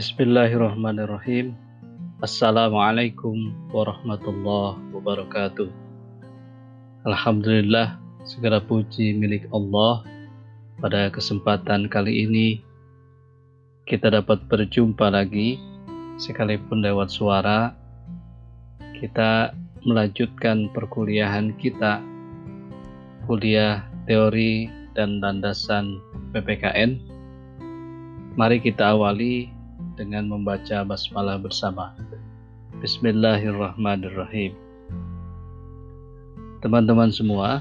Bismillahirrahmanirrahim. Assalamualaikum warahmatullahi wabarakatuh. Alhamdulillah, segala puji milik Allah. Pada kesempatan kali ini, kita dapat berjumpa lagi, sekalipun lewat suara. Kita melanjutkan perkuliahan kita, kuliah teori dan landasan PPKN. Mari kita awali dengan membaca basmalah bersama. Bismillahirrahmanirrahim. Teman-teman semua,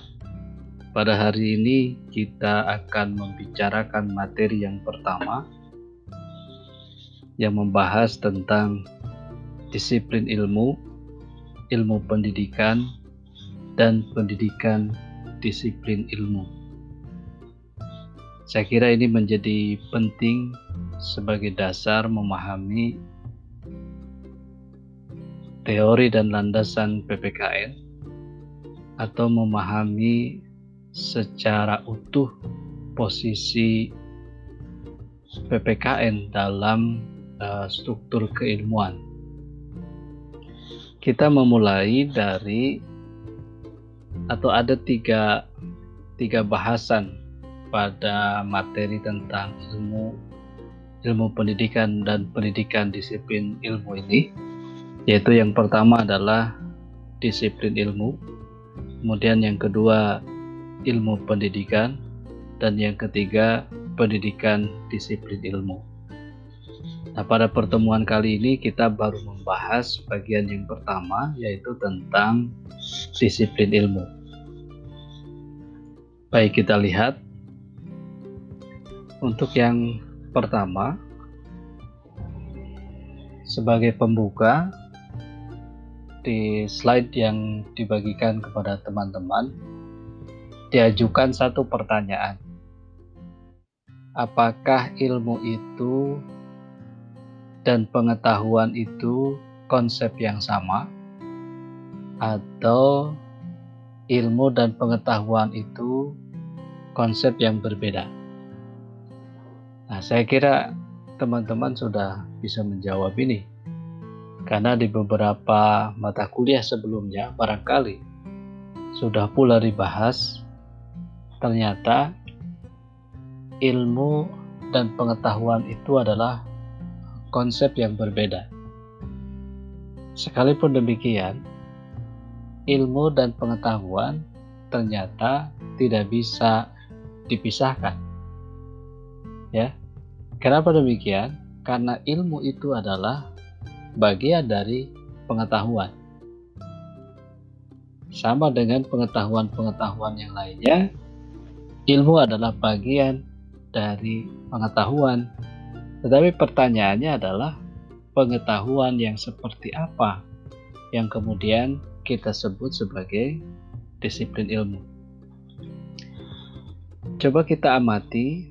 pada hari ini kita akan membicarakan materi yang pertama yang membahas tentang disiplin ilmu, ilmu pendidikan, dan pendidikan disiplin ilmu. Saya kira ini menjadi penting sebagai dasar memahami teori dan landasan PPKN atau memahami secara utuh posisi PPKN dalam uh, struktur keilmuan. Kita memulai dari atau ada tiga tiga bahasan pada materi tentang ilmu ilmu pendidikan dan pendidikan disiplin ilmu ini yaitu yang pertama adalah disiplin ilmu kemudian yang kedua ilmu pendidikan dan yang ketiga pendidikan disiplin ilmu Nah, pada pertemuan kali ini kita baru membahas bagian yang pertama yaitu tentang disiplin ilmu. Baik, kita lihat untuk yang pertama, sebagai pembuka, di slide yang dibagikan kepada teman-teman, diajukan satu pertanyaan. Apakah ilmu itu dan pengetahuan itu konsep yang sama? Atau ilmu dan pengetahuan itu konsep yang berbeda? Nah, saya kira teman-teman sudah bisa menjawab ini. Karena di beberapa mata kuliah sebelumnya barangkali sudah pula dibahas ternyata ilmu dan pengetahuan itu adalah konsep yang berbeda. Sekalipun demikian, ilmu dan pengetahuan ternyata tidak bisa dipisahkan. Ya, Kenapa demikian? Karena ilmu itu adalah bagian dari pengetahuan. Sama dengan pengetahuan-pengetahuan yang lainnya, ilmu adalah bagian dari pengetahuan. Tetapi pertanyaannya adalah pengetahuan yang seperti apa yang kemudian kita sebut sebagai disiplin ilmu. Coba kita amati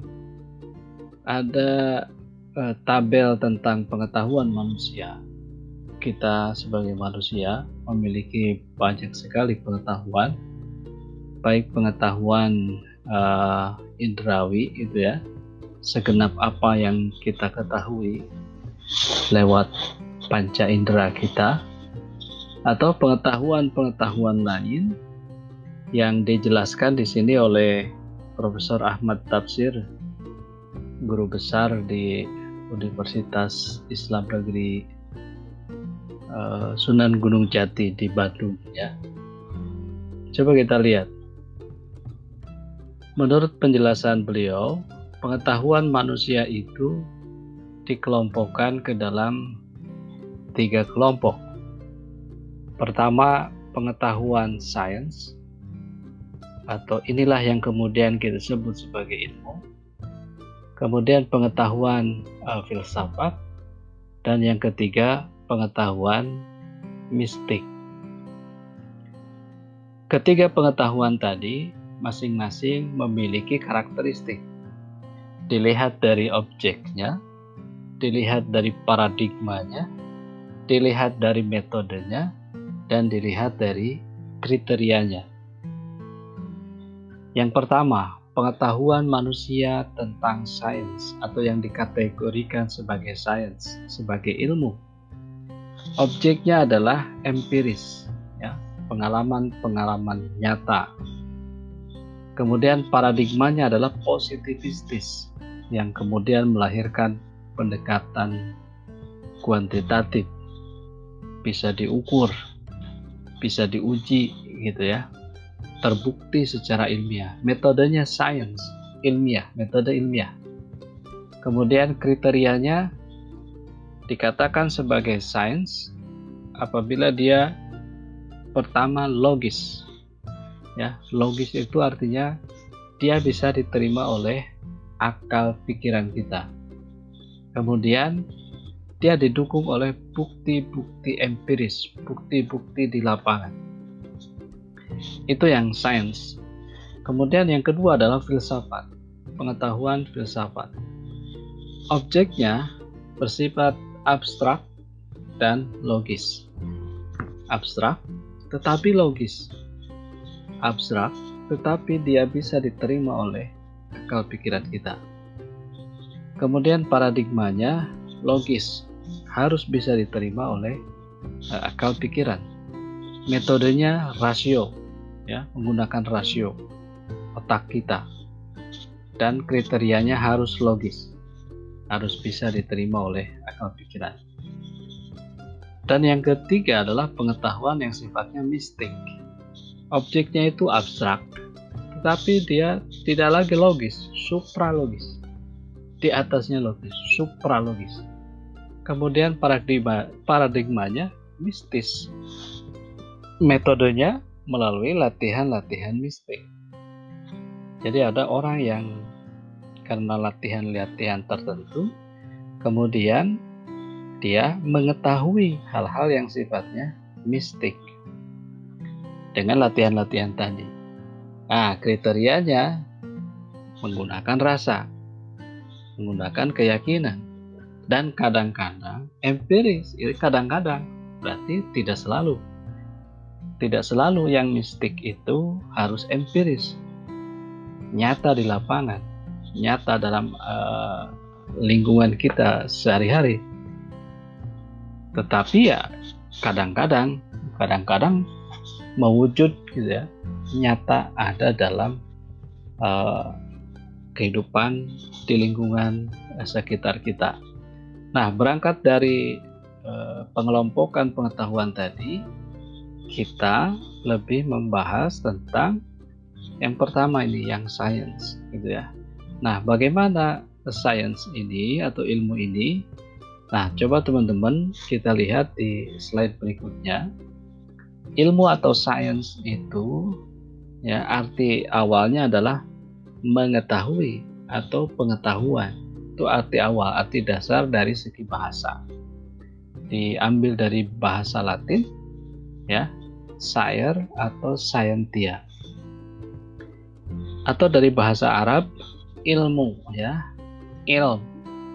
ada uh, tabel tentang pengetahuan manusia. Kita sebagai manusia memiliki banyak sekali pengetahuan, baik pengetahuan uh, indrawi itu ya, segenap apa yang kita ketahui lewat panca indera kita, atau pengetahuan-pengetahuan lain yang dijelaskan di sini oleh Profesor Ahmad Tafsir guru besar di Universitas Islam Negeri uh, Sunan Gunung Jati di Bandung ya. Coba kita lihat. Menurut penjelasan beliau, pengetahuan manusia itu dikelompokkan ke dalam tiga kelompok. Pertama, pengetahuan sains, atau inilah yang kemudian kita sebut sebagai ilmu kemudian pengetahuan uh, filsafat, dan yang ketiga pengetahuan mistik. Ketiga pengetahuan tadi masing-masing memiliki karakteristik. Dilihat dari objeknya, dilihat dari paradigmanya, dilihat dari metodenya, dan dilihat dari kriterianya. Yang pertama, pengetahuan manusia tentang sains atau yang dikategorikan sebagai sains, sebagai ilmu. Objeknya adalah empiris, ya, pengalaman-pengalaman nyata. Kemudian paradigmanya adalah positivistis yang kemudian melahirkan pendekatan kuantitatif bisa diukur, bisa diuji gitu ya. Terbukti secara ilmiah. Metodenya science, ilmiah, metode ilmiah. Kemudian kriterianya dikatakan sebagai science apabila dia pertama logis. Ya, logis itu artinya dia bisa diterima oleh akal pikiran kita. Kemudian dia didukung oleh bukti-bukti empiris, bukti-bukti di lapangan. Itu yang sains. Kemudian yang kedua adalah filsafat, pengetahuan filsafat. Objeknya bersifat abstrak dan logis. Abstrak tetapi logis. Abstrak tetapi dia bisa diterima oleh akal pikiran kita. Kemudian paradigmanya logis, harus bisa diterima oleh uh, akal pikiran. Metodenya rasio, ya, menggunakan rasio otak kita. Dan kriterianya harus logis, harus bisa diterima oleh akal pikiran. Dan yang ketiga adalah pengetahuan yang sifatnya mistik. Objeknya itu abstrak, tetapi dia tidak lagi logis, supralogis. Di atasnya logis, supralogis. Kemudian paradigma paradigmanya mistis. Metodenya melalui latihan-latihan mistik. Jadi ada orang yang karena latihan-latihan tertentu, kemudian dia mengetahui hal-hal yang sifatnya mistik dengan latihan-latihan tadi. Nah, kriterianya menggunakan rasa, menggunakan keyakinan, dan kadang-kadang empiris kadang-kadang berarti tidak selalu tidak selalu yang mistik itu harus empiris. Nyata di lapangan nyata dalam uh, lingkungan kita sehari-hari. Tetapi ya kadang-kadang kadang-kadang mewujud gitu ya nyata ada dalam uh, kehidupan di lingkungan sekitar kita. Nah, berangkat dari eh, pengelompokan pengetahuan tadi, kita lebih membahas tentang yang pertama ini yang sains gitu ya. Nah, bagaimana sains ini atau ilmu ini? Nah, coba teman-teman kita lihat di slide berikutnya. Ilmu atau sains itu ya arti awalnya adalah mengetahui atau pengetahuan itu arti awal, arti dasar dari segi bahasa. Diambil dari bahasa Latin, ya, sire atau scientia. Atau dari bahasa Arab, ilmu, ya, ilm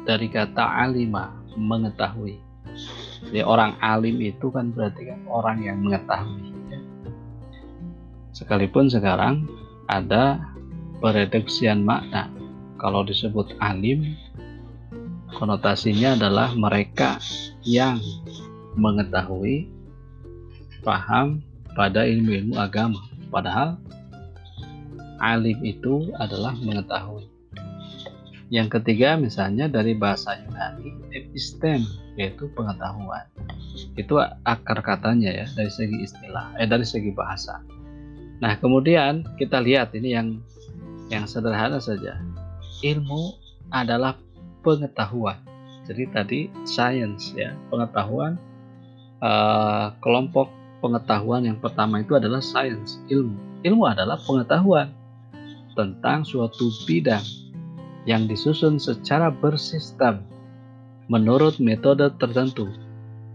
dari kata alima, mengetahui. Jadi orang alim itu kan berarti kan orang yang mengetahui. Ya. Sekalipun sekarang ada pereduksian makna. Kalau disebut alim konotasinya adalah mereka yang mengetahui paham pada ilmu-ilmu agama. Padahal alim itu adalah mengetahui. Yang ketiga misalnya dari bahasa Yunani epistem yaitu pengetahuan. Itu akar katanya ya dari segi istilah eh dari segi bahasa. Nah kemudian kita lihat ini yang yang sederhana saja. Ilmu adalah pengetahuan. Jadi tadi science ya, pengetahuan uh, kelompok pengetahuan yang pertama itu adalah science, ilmu. Ilmu adalah pengetahuan tentang suatu bidang yang disusun secara bersistem menurut metode tertentu.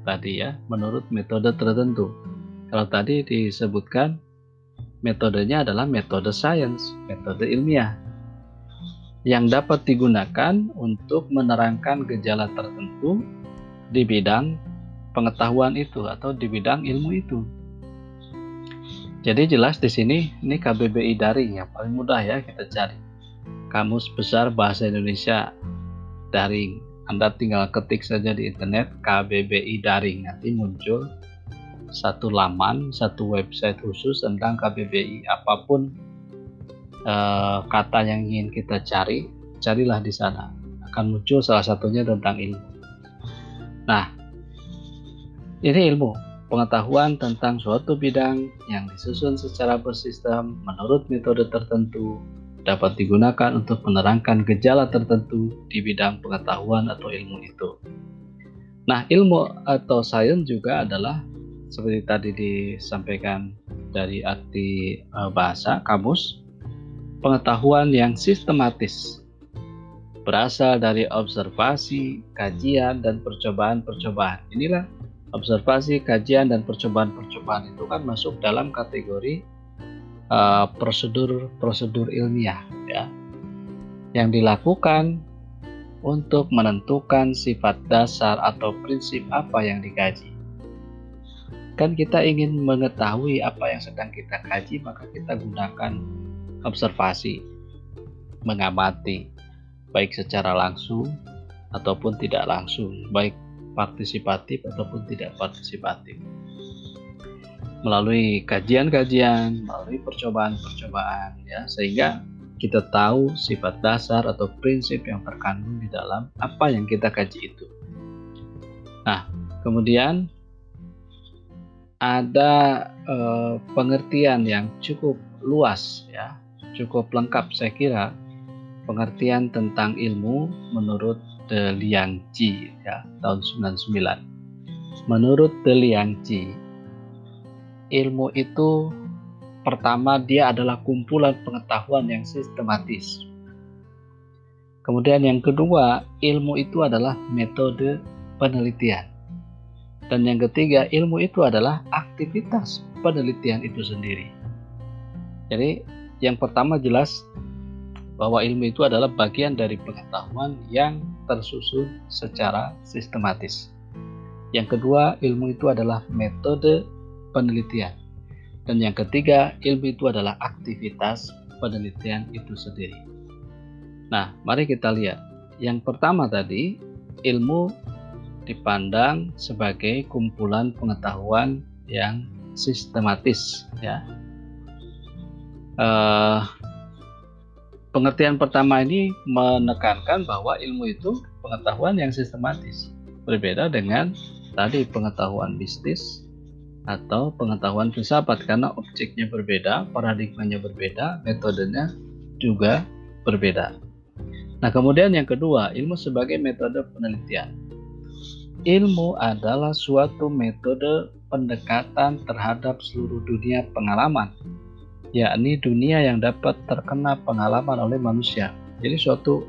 Tadi ya, menurut metode tertentu. Kalau tadi disebutkan metodenya adalah metode science, metode ilmiah yang dapat digunakan untuk menerangkan gejala tertentu di bidang pengetahuan itu atau di bidang ilmu itu. Jadi jelas di sini ini KBBI daring yang paling mudah ya kita cari. Kamus Besar Bahasa Indonesia Daring. Anda tinggal ketik saja di internet KBBI Daring, nanti muncul satu laman, satu website khusus tentang KBBI. Apa pun uh, kata yang ingin kita cari, carilah di sana. Akan muncul salah satunya tentang ilmu. Nah, ini ilmu pengetahuan tentang suatu bidang yang disusun secara bersistem menurut metode tertentu dapat digunakan untuk menerangkan gejala tertentu di bidang pengetahuan atau ilmu itu. Nah, ilmu atau sains juga adalah seperti tadi disampaikan dari arti eh, bahasa kamus, pengetahuan yang sistematis berasal dari observasi, kajian, dan percobaan-percobaan. Inilah observasi, kajian, dan percobaan-percobaan itu kan masuk dalam kategori Eh, prosedur-prosedur uh, ilmiah ya yang dilakukan untuk menentukan sifat dasar atau prinsip apa yang dikaji. Kan kita ingin mengetahui apa yang sedang kita kaji, maka kita gunakan observasi, mengamati, baik secara langsung ataupun tidak langsung, baik partisipatif ataupun tidak partisipatif melalui kajian-kajian, melalui percobaan-percobaan ya sehingga kita tahu sifat dasar atau prinsip yang terkandung di dalam apa yang kita kaji itu. Nah, kemudian ada eh, pengertian yang cukup luas ya, cukup lengkap saya kira pengertian tentang ilmu menurut De Liangji ya tahun 99. Menurut De Liangji, ilmu itu pertama dia adalah kumpulan pengetahuan yang sistematis. Kemudian yang kedua, ilmu itu adalah metode penelitian. Dan yang ketiga, ilmu itu adalah aktivitas penelitian itu sendiri. Jadi, yang pertama jelas bahwa ilmu itu adalah bagian dari pengetahuan yang tersusun secara sistematis. Yang kedua, ilmu itu adalah metode penelitian. Dan yang ketiga, ilmu itu adalah aktivitas penelitian itu sendiri. Nah, mari kita lihat. Yang pertama tadi, ilmu dipandang sebagai kumpulan pengetahuan yang sistematis, ya. Uh, pengertian pertama ini menekankan bahwa ilmu itu pengetahuan yang sistematis, berbeda dengan tadi pengetahuan bisnis, atau pengetahuan filsafat karena objeknya berbeda, paradigmanya berbeda, metodenya juga berbeda. Nah, kemudian yang kedua, ilmu sebagai metode penelitian. Ilmu adalah suatu metode pendekatan terhadap seluruh dunia pengalaman, yakni dunia yang dapat terkena pengalaman oleh manusia. Jadi suatu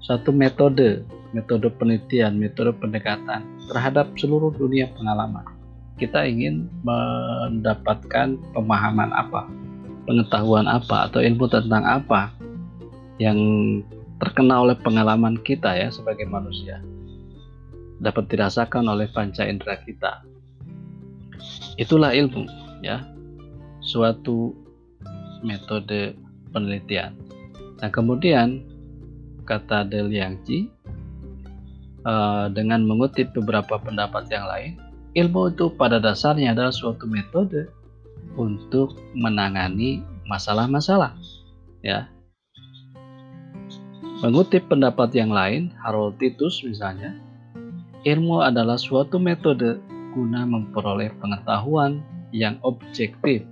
suatu metode, metode penelitian, metode pendekatan terhadap seluruh dunia pengalaman kita ingin mendapatkan pemahaman apa, pengetahuan apa, atau ilmu tentang apa yang terkena oleh pengalaman kita ya sebagai manusia dapat dirasakan oleh panca indera kita. Itulah ilmu ya, suatu metode penelitian. Nah kemudian kata Del uh, dengan mengutip beberapa pendapat yang lain, Ilmu itu pada dasarnya adalah suatu metode untuk menangani masalah-masalah. Ya. Mengutip pendapat yang lain, Harold Titus misalnya, ilmu adalah suatu metode guna memperoleh pengetahuan yang objektif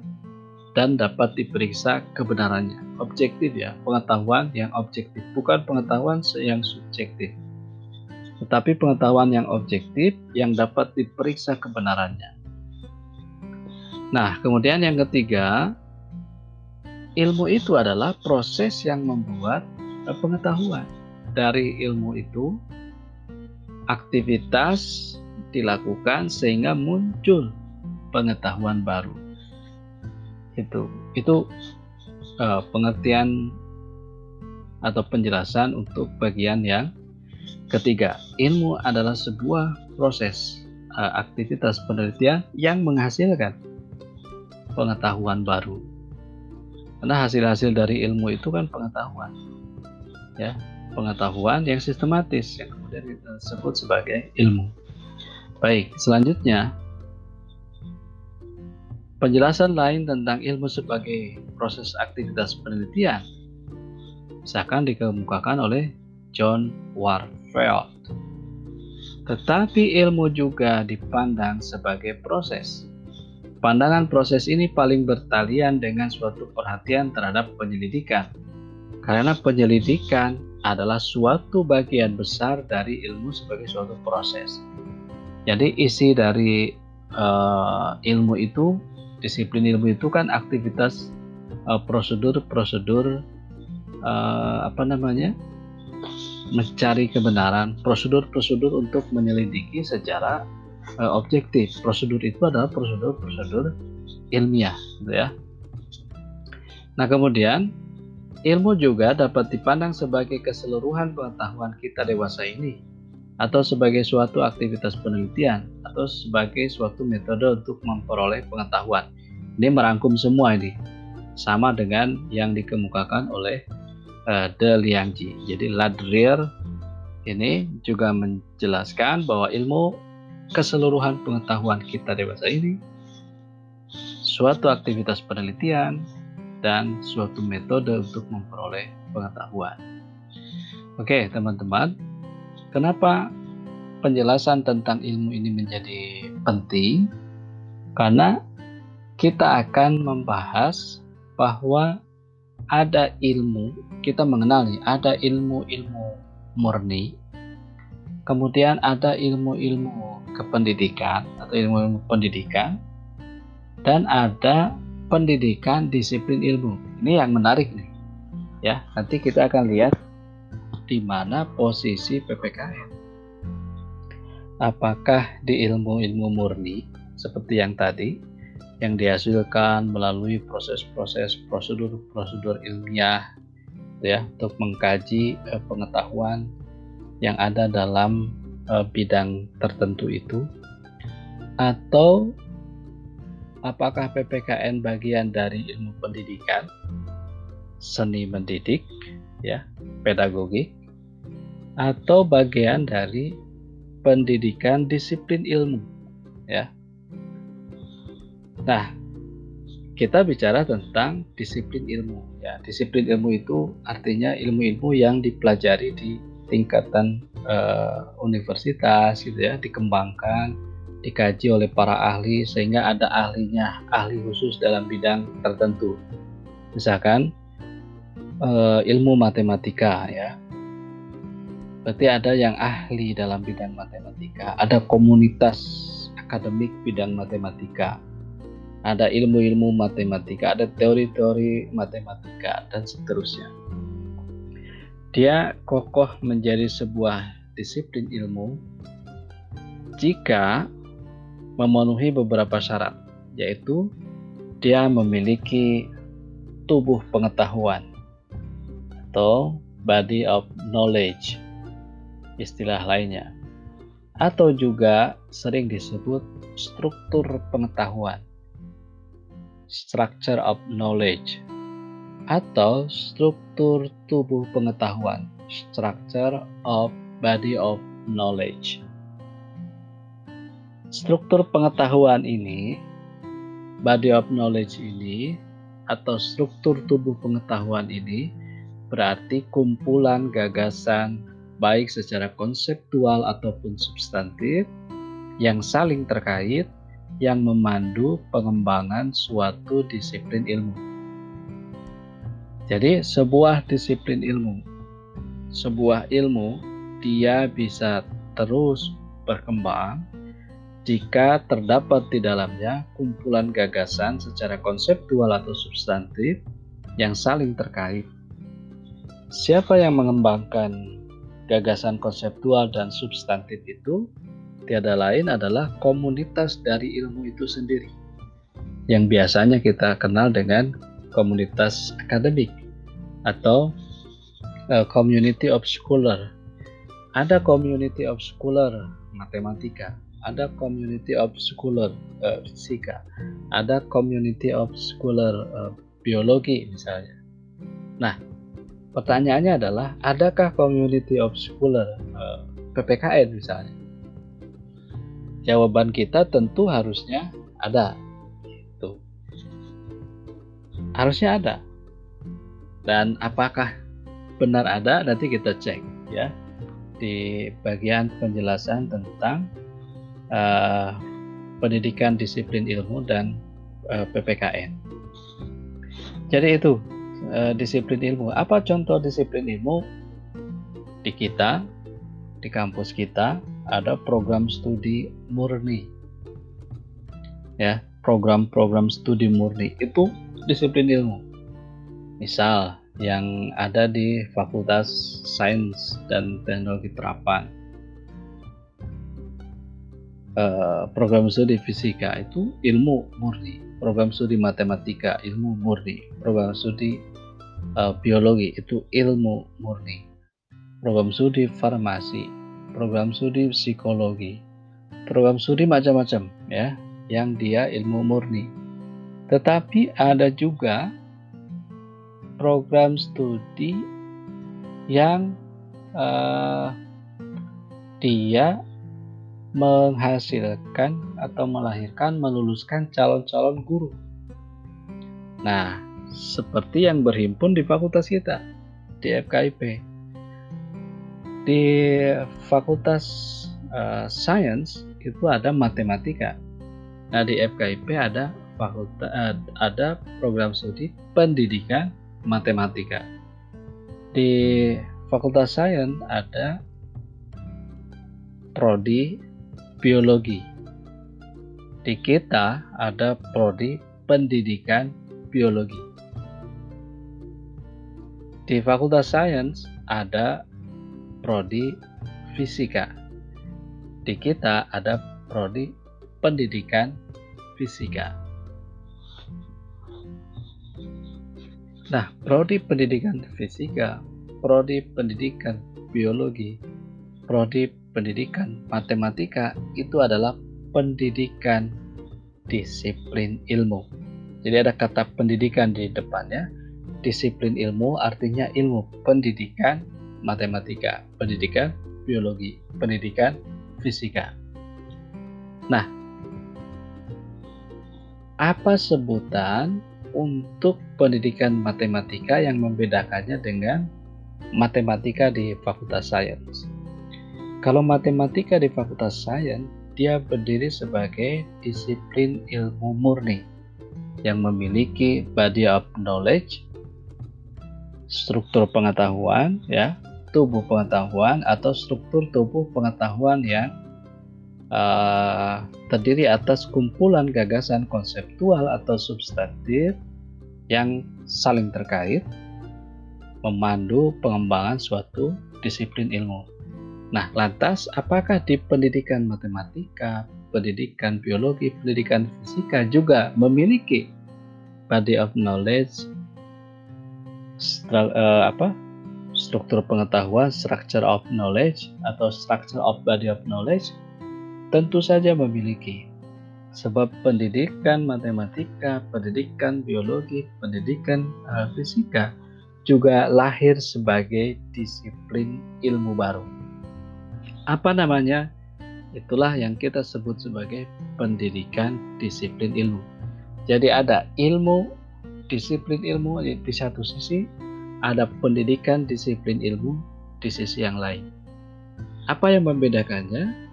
dan dapat diperiksa kebenarannya. Objektif ya, pengetahuan yang objektif, bukan pengetahuan yang subjektif tetapi pengetahuan yang objektif yang dapat diperiksa kebenarannya. Nah, kemudian yang ketiga, ilmu itu adalah proses yang membuat pengetahuan. Dari ilmu itu, aktivitas dilakukan sehingga muncul pengetahuan baru. Itu itu uh, pengertian atau penjelasan untuk bagian yang Ketiga, ilmu adalah sebuah proses uh, aktivitas penelitian yang menghasilkan pengetahuan baru. Karena hasil-hasil dari ilmu itu kan pengetahuan. ya pengetahuan yang sistematis yang kemudian kita sebut sebagai ilmu. Baik, selanjutnya penjelasan lain tentang ilmu sebagai proses aktivitas penelitian misalkan dikemukakan oleh John Warfield. Tetapi ilmu juga dipandang sebagai proses. Pandangan proses ini paling bertalian dengan suatu perhatian terhadap penyelidikan. Karena penyelidikan adalah suatu bagian besar dari ilmu sebagai suatu proses. Jadi isi dari uh, ilmu itu, disiplin ilmu itu kan aktivitas eh, prosedur-prosedur uh, uh, apa namanya mencari kebenaran, prosedur-prosedur untuk menyelidiki secara uh, objektif. Prosedur itu adalah prosedur-prosedur ilmiah, gitu ya. Nah kemudian ilmu juga dapat dipandang sebagai keseluruhan pengetahuan kita dewasa ini atau sebagai suatu aktivitas penelitian atau sebagai suatu metode untuk memperoleh pengetahuan. Ini merangkum semua ini. Sama dengan yang dikemukakan oleh uh, De Liangji. Jadi Ladrier ini juga menjelaskan bahwa ilmu keseluruhan pengetahuan kita dewasa ini suatu aktivitas penelitian dan suatu metode untuk memperoleh pengetahuan. Oke, teman-teman, Kenapa penjelasan tentang ilmu ini menjadi penting? Karena kita akan membahas bahwa ada ilmu, kita mengenal nih, ada ilmu-ilmu murni, kemudian ada ilmu-ilmu kependidikan atau ilmu-ilmu pendidikan, dan ada pendidikan disiplin ilmu. Ini yang menarik nih. Ya, nanti kita akan lihat di mana posisi PPKN. Apakah di ilmu-ilmu murni seperti yang tadi yang dihasilkan melalui proses-proses prosedur-prosedur ilmiah ya untuk mengkaji eh, pengetahuan yang ada dalam eh, bidang tertentu itu atau apakah PPKN bagian dari ilmu pendidikan seni mendidik ya pedagogik atau bagian dari pendidikan disiplin ilmu ya. Nah, kita bicara tentang disiplin ilmu ya. Disiplin ilmu itu artinya ilmu-ilmu yang dipelajari di tingkatan uh, universitas gitu ya, dikembangkan, dikaji oleh para ahli sehingga ada ahlinya, ahli khusus dalam bidang tertentu. Misalkan uh, ilmu matematika ya Berarti ada yang ahli dalam bidang matematika, ada komunitas akademik bidang matematika, ada ilmu-ilmu matematika, ada teori-teori matematika, dan seterusnya. Dia kokoh menjadi sebuah disiplin ilmu jika memenuhi beberapa syarat, yaitu dia memiliki tubuh pengetahuan atau body of knowledge istilah lainnya, atau juga sering disebut struktur pengetahuan, structure of knowledge, atau struktur tubuh pengetahuan, structure of body of knowledge. Struktur pengetahuan ini, body of knowledge ini, atau struktur tubuh pengetahuan ini berarti kumpulan gagasan baik secara konseptual ataupun substantif, yang saling terkait, yang memandu pengembangan suatu disiplin ilmu. Jadi, sebuah disiplin ilmu, sebuah ilmu, dia bisa terus berkembang jika terdapat di dalamnya kumpulan gagasan secara konseptual atau substantif yang saling terkait. Siapa yang mengembangkan gagasan konseptual dan substantif itu tiada lain adalah komunitas dari ilmu itu sendiri yang biasanya kita kenal dengan komunitas akademik atau uh, community of scholar. Ada community of scholar matematika, ada community of scholar uh, fisika, ada community of scholar uh, biologi misalnya. Nah, pertanyaannya adalah adakah community of scholar uh, PPKN misalnya? Jawaban kita tentu harusnya ada. Itu. Harusnya ada. Dan apakah benar ada nanti kita cek ya di bagian penjelasan tentang uh, pendidikan disiplin ilmu dan uh, eh, PPKN. Jadi itu uh, disiplin ilmu. Apa contoh disiplin ilmu di kita di kampus kita ada program studi murni. Ya, program-program studi murni itu disiplin ilmu. Misal yang ada di Fakultas Sains dan Teknologi Terapan. Uh, program studi fisika itu ilmu murni, program studi matematika ilmu murni, program studi uh, biologi itu ilmu murni, program studi farmasi program studi psikologi, program studi macam-macam ya, yang dia ilmu murni. Tetapi ada juga program studi yang uh, dia menghasilkan atau melahirkan meluluskan calon-calon guru. Nah, seperti yang berhimpun di fakultas kita di FKIP di Fakultas uh, Science itu ada matematika. Nah di FKIP ada fakultas uh, ada program studi pendidikan matematika. Di Fakultas Sains ada prodi biologi. Di kita ada prodi pendidikan biologi. Di Fakultas Sains ada prodi fisika. Di kita ada prodi pendidikan fisika. Nah, prodi pendidikan fisika, prodi pendidikan biologi, prodi pendidikan matematika itu adalah pendidikan disiplin ilmu. Jadi ada kata pendidikan di depannya. Disiplin ilmu artinya ilmu pendidikan matematika, pendidikan biologi, pendidikan fisika. Nah, apa sebutan untuk pendidikan matematika yang membedakannya dengan matematika di Fakultas Sains? Kalau matematika di Fakultas Sains, dia berdiri sebagai disiplin ilmu murni yang memiliki body of knowledge, struktur pengetahuan, ya, tubuh pengetahuan atau struktur tubuh pengetahuan yang uh, terdiri atas kumpulan gagasan konseptual atau substantif yang saling terkait memandu pengembangan suatu disiplin ilmu. Nah, lantas apakah di pendidikan matematika, pendidikan biologi, pendidikan fisika juga memiliki body of knowledge uh, apa struktur pengetahuan, structure of knowledge atau structure of body of knowledge tentu saja memiliki. Sebab pendidikan matematika, pendidikan biologi, pendidikan uh, fisika juga lahir sebagai disiplin ilmu baru. Apa namanya? Itulah yang kita sebut sebagai pendidikan disiplin ilmu. Jadi ada ilmu, disiplin ilmu di satu sisi, ada pendidikan disiplin ilmu di sisi yang lain. Apa yang membedakannya?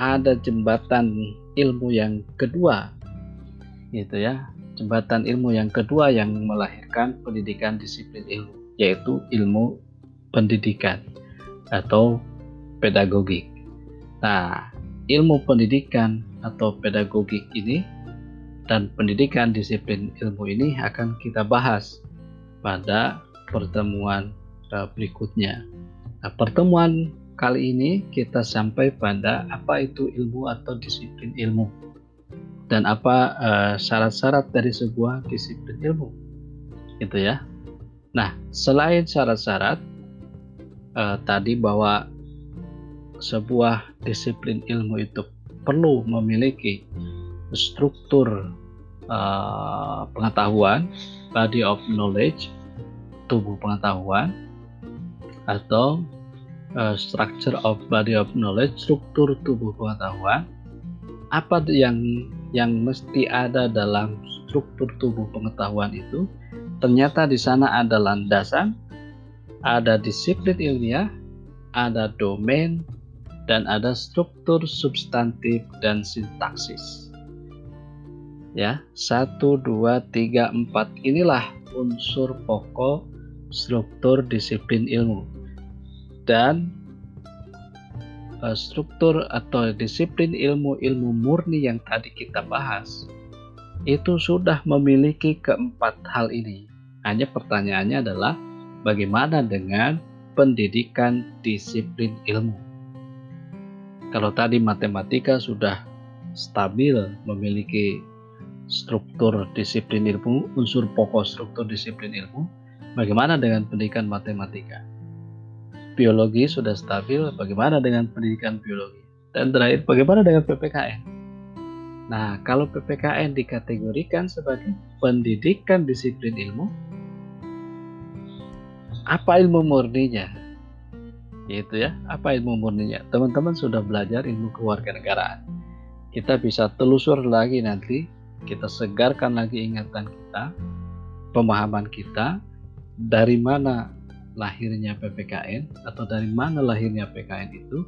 Ada jembatan ilmu yang kedua, gitu ya, jembatan ilmu yang kedua yang melahirkan pendidikan disiplin ilmu, yaitu ilmu pendidikan atau pedagogik. Nah, ilmu pendidikan atau pedagogik ini dan pendidikan disiplin ilmu ini akan kita bahas pada pertemuan uh, berikutnya. Nah, pertemuan kali ini kita sampai pada apa itu ilmu atau disiplin ilmu dan apa uh, syarat-syarat dari sebuah disiplin ilmu. Gitu ya. Nah, selain syarat-syarat uh, tadi bahwa sebuah disiplin ilmu itu perlu memiliki struktur uh, pengetahuan body of knowledge tubuh pengetahuan atau uh, structure of body of knowledge, struktur tubuh pengetahuan. Apa yang yang mesti ada dalam struktur tubuh pengetahuan itu? Ternyata di sana ada landasan, ada disiplin ilmiah, ada domain, dan ada struktur substantif dan sintaksis. Ya, satu, dua, tiga, empat inilah unsur pokok struktur disiplin ilmu dan uh, struktur atau disiplin ilmu-ilmu murni yang tadi kita bahas itu sudah memiliki keempat hal ini. Hanya pertanyaannya adalah bagaimana dengan pendidikan disiplin ilmu? Kalau tadi matematika sudah stabil memiliki struktur disiplin ilmu, unsur pokok struktur disiplin ilmu, bagaimana dengan pendidikan matematika? biologi sudah stabil, bagaimana dengan pendidikan biologi? Dan terakhir, bagaimana dengan PPKN? Nah, kalau PPKN dikategorikan sebagai pendidikan disiplin ilmu, apa ilmu murninya? Gitu ya, apa ilmu murninya? Teman-teman sudah belajar ilmu kewarganegaraan. Kita bisa telusur lagi nanti, kita segarkan lagi ingatan kita, pemahaman kita, dari mana lahirnya PPKN atau dari mana lahirnya PKN itu,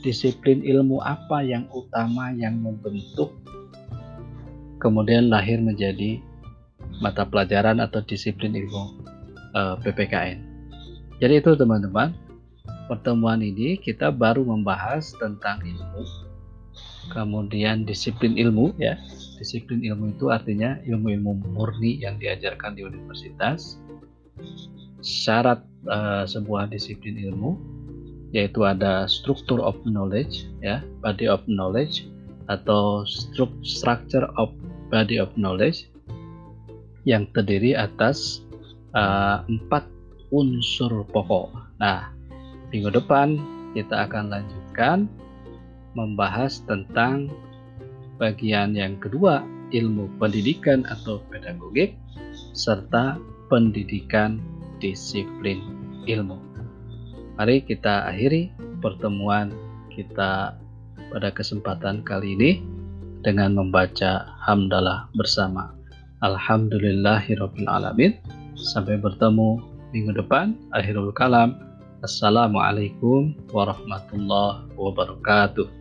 disiplin ilmu apa yang utama yang membentuk kemudian lahir menjadi mata pelajaran atau disiplin ilmu eh, PPKN. Jadi itu teman-teman, pertemuan ini kita baru membahas tentang ilmu, kemudian disiplin ilmu ya. Disiplin ilmu itu artinya ilmu-ilmu murni yang diajarkan di universitas. Syarat uh, sebuah disiplin ilmu yaitu ada struktur of knowledge ya body of knowledge atau structure of body of knowledge yang terdiri atas uh, empat unsur pokok. Nah, minggu depan kita akan lanjutkan membahas tentang bagian yang kedua ilmu pendidikan atau pedagogik serta pendidikan disiplin ilmu. Mari kita akhiri pertemuan kita pada kesempatan kali ini dengan membaca hamdalah bersama. Alhamdulillahirabbil alamin. Sampai bertemu minggu depan. Akhirul kalam. Assalamualaikum warahmatullahi wabarakatuh.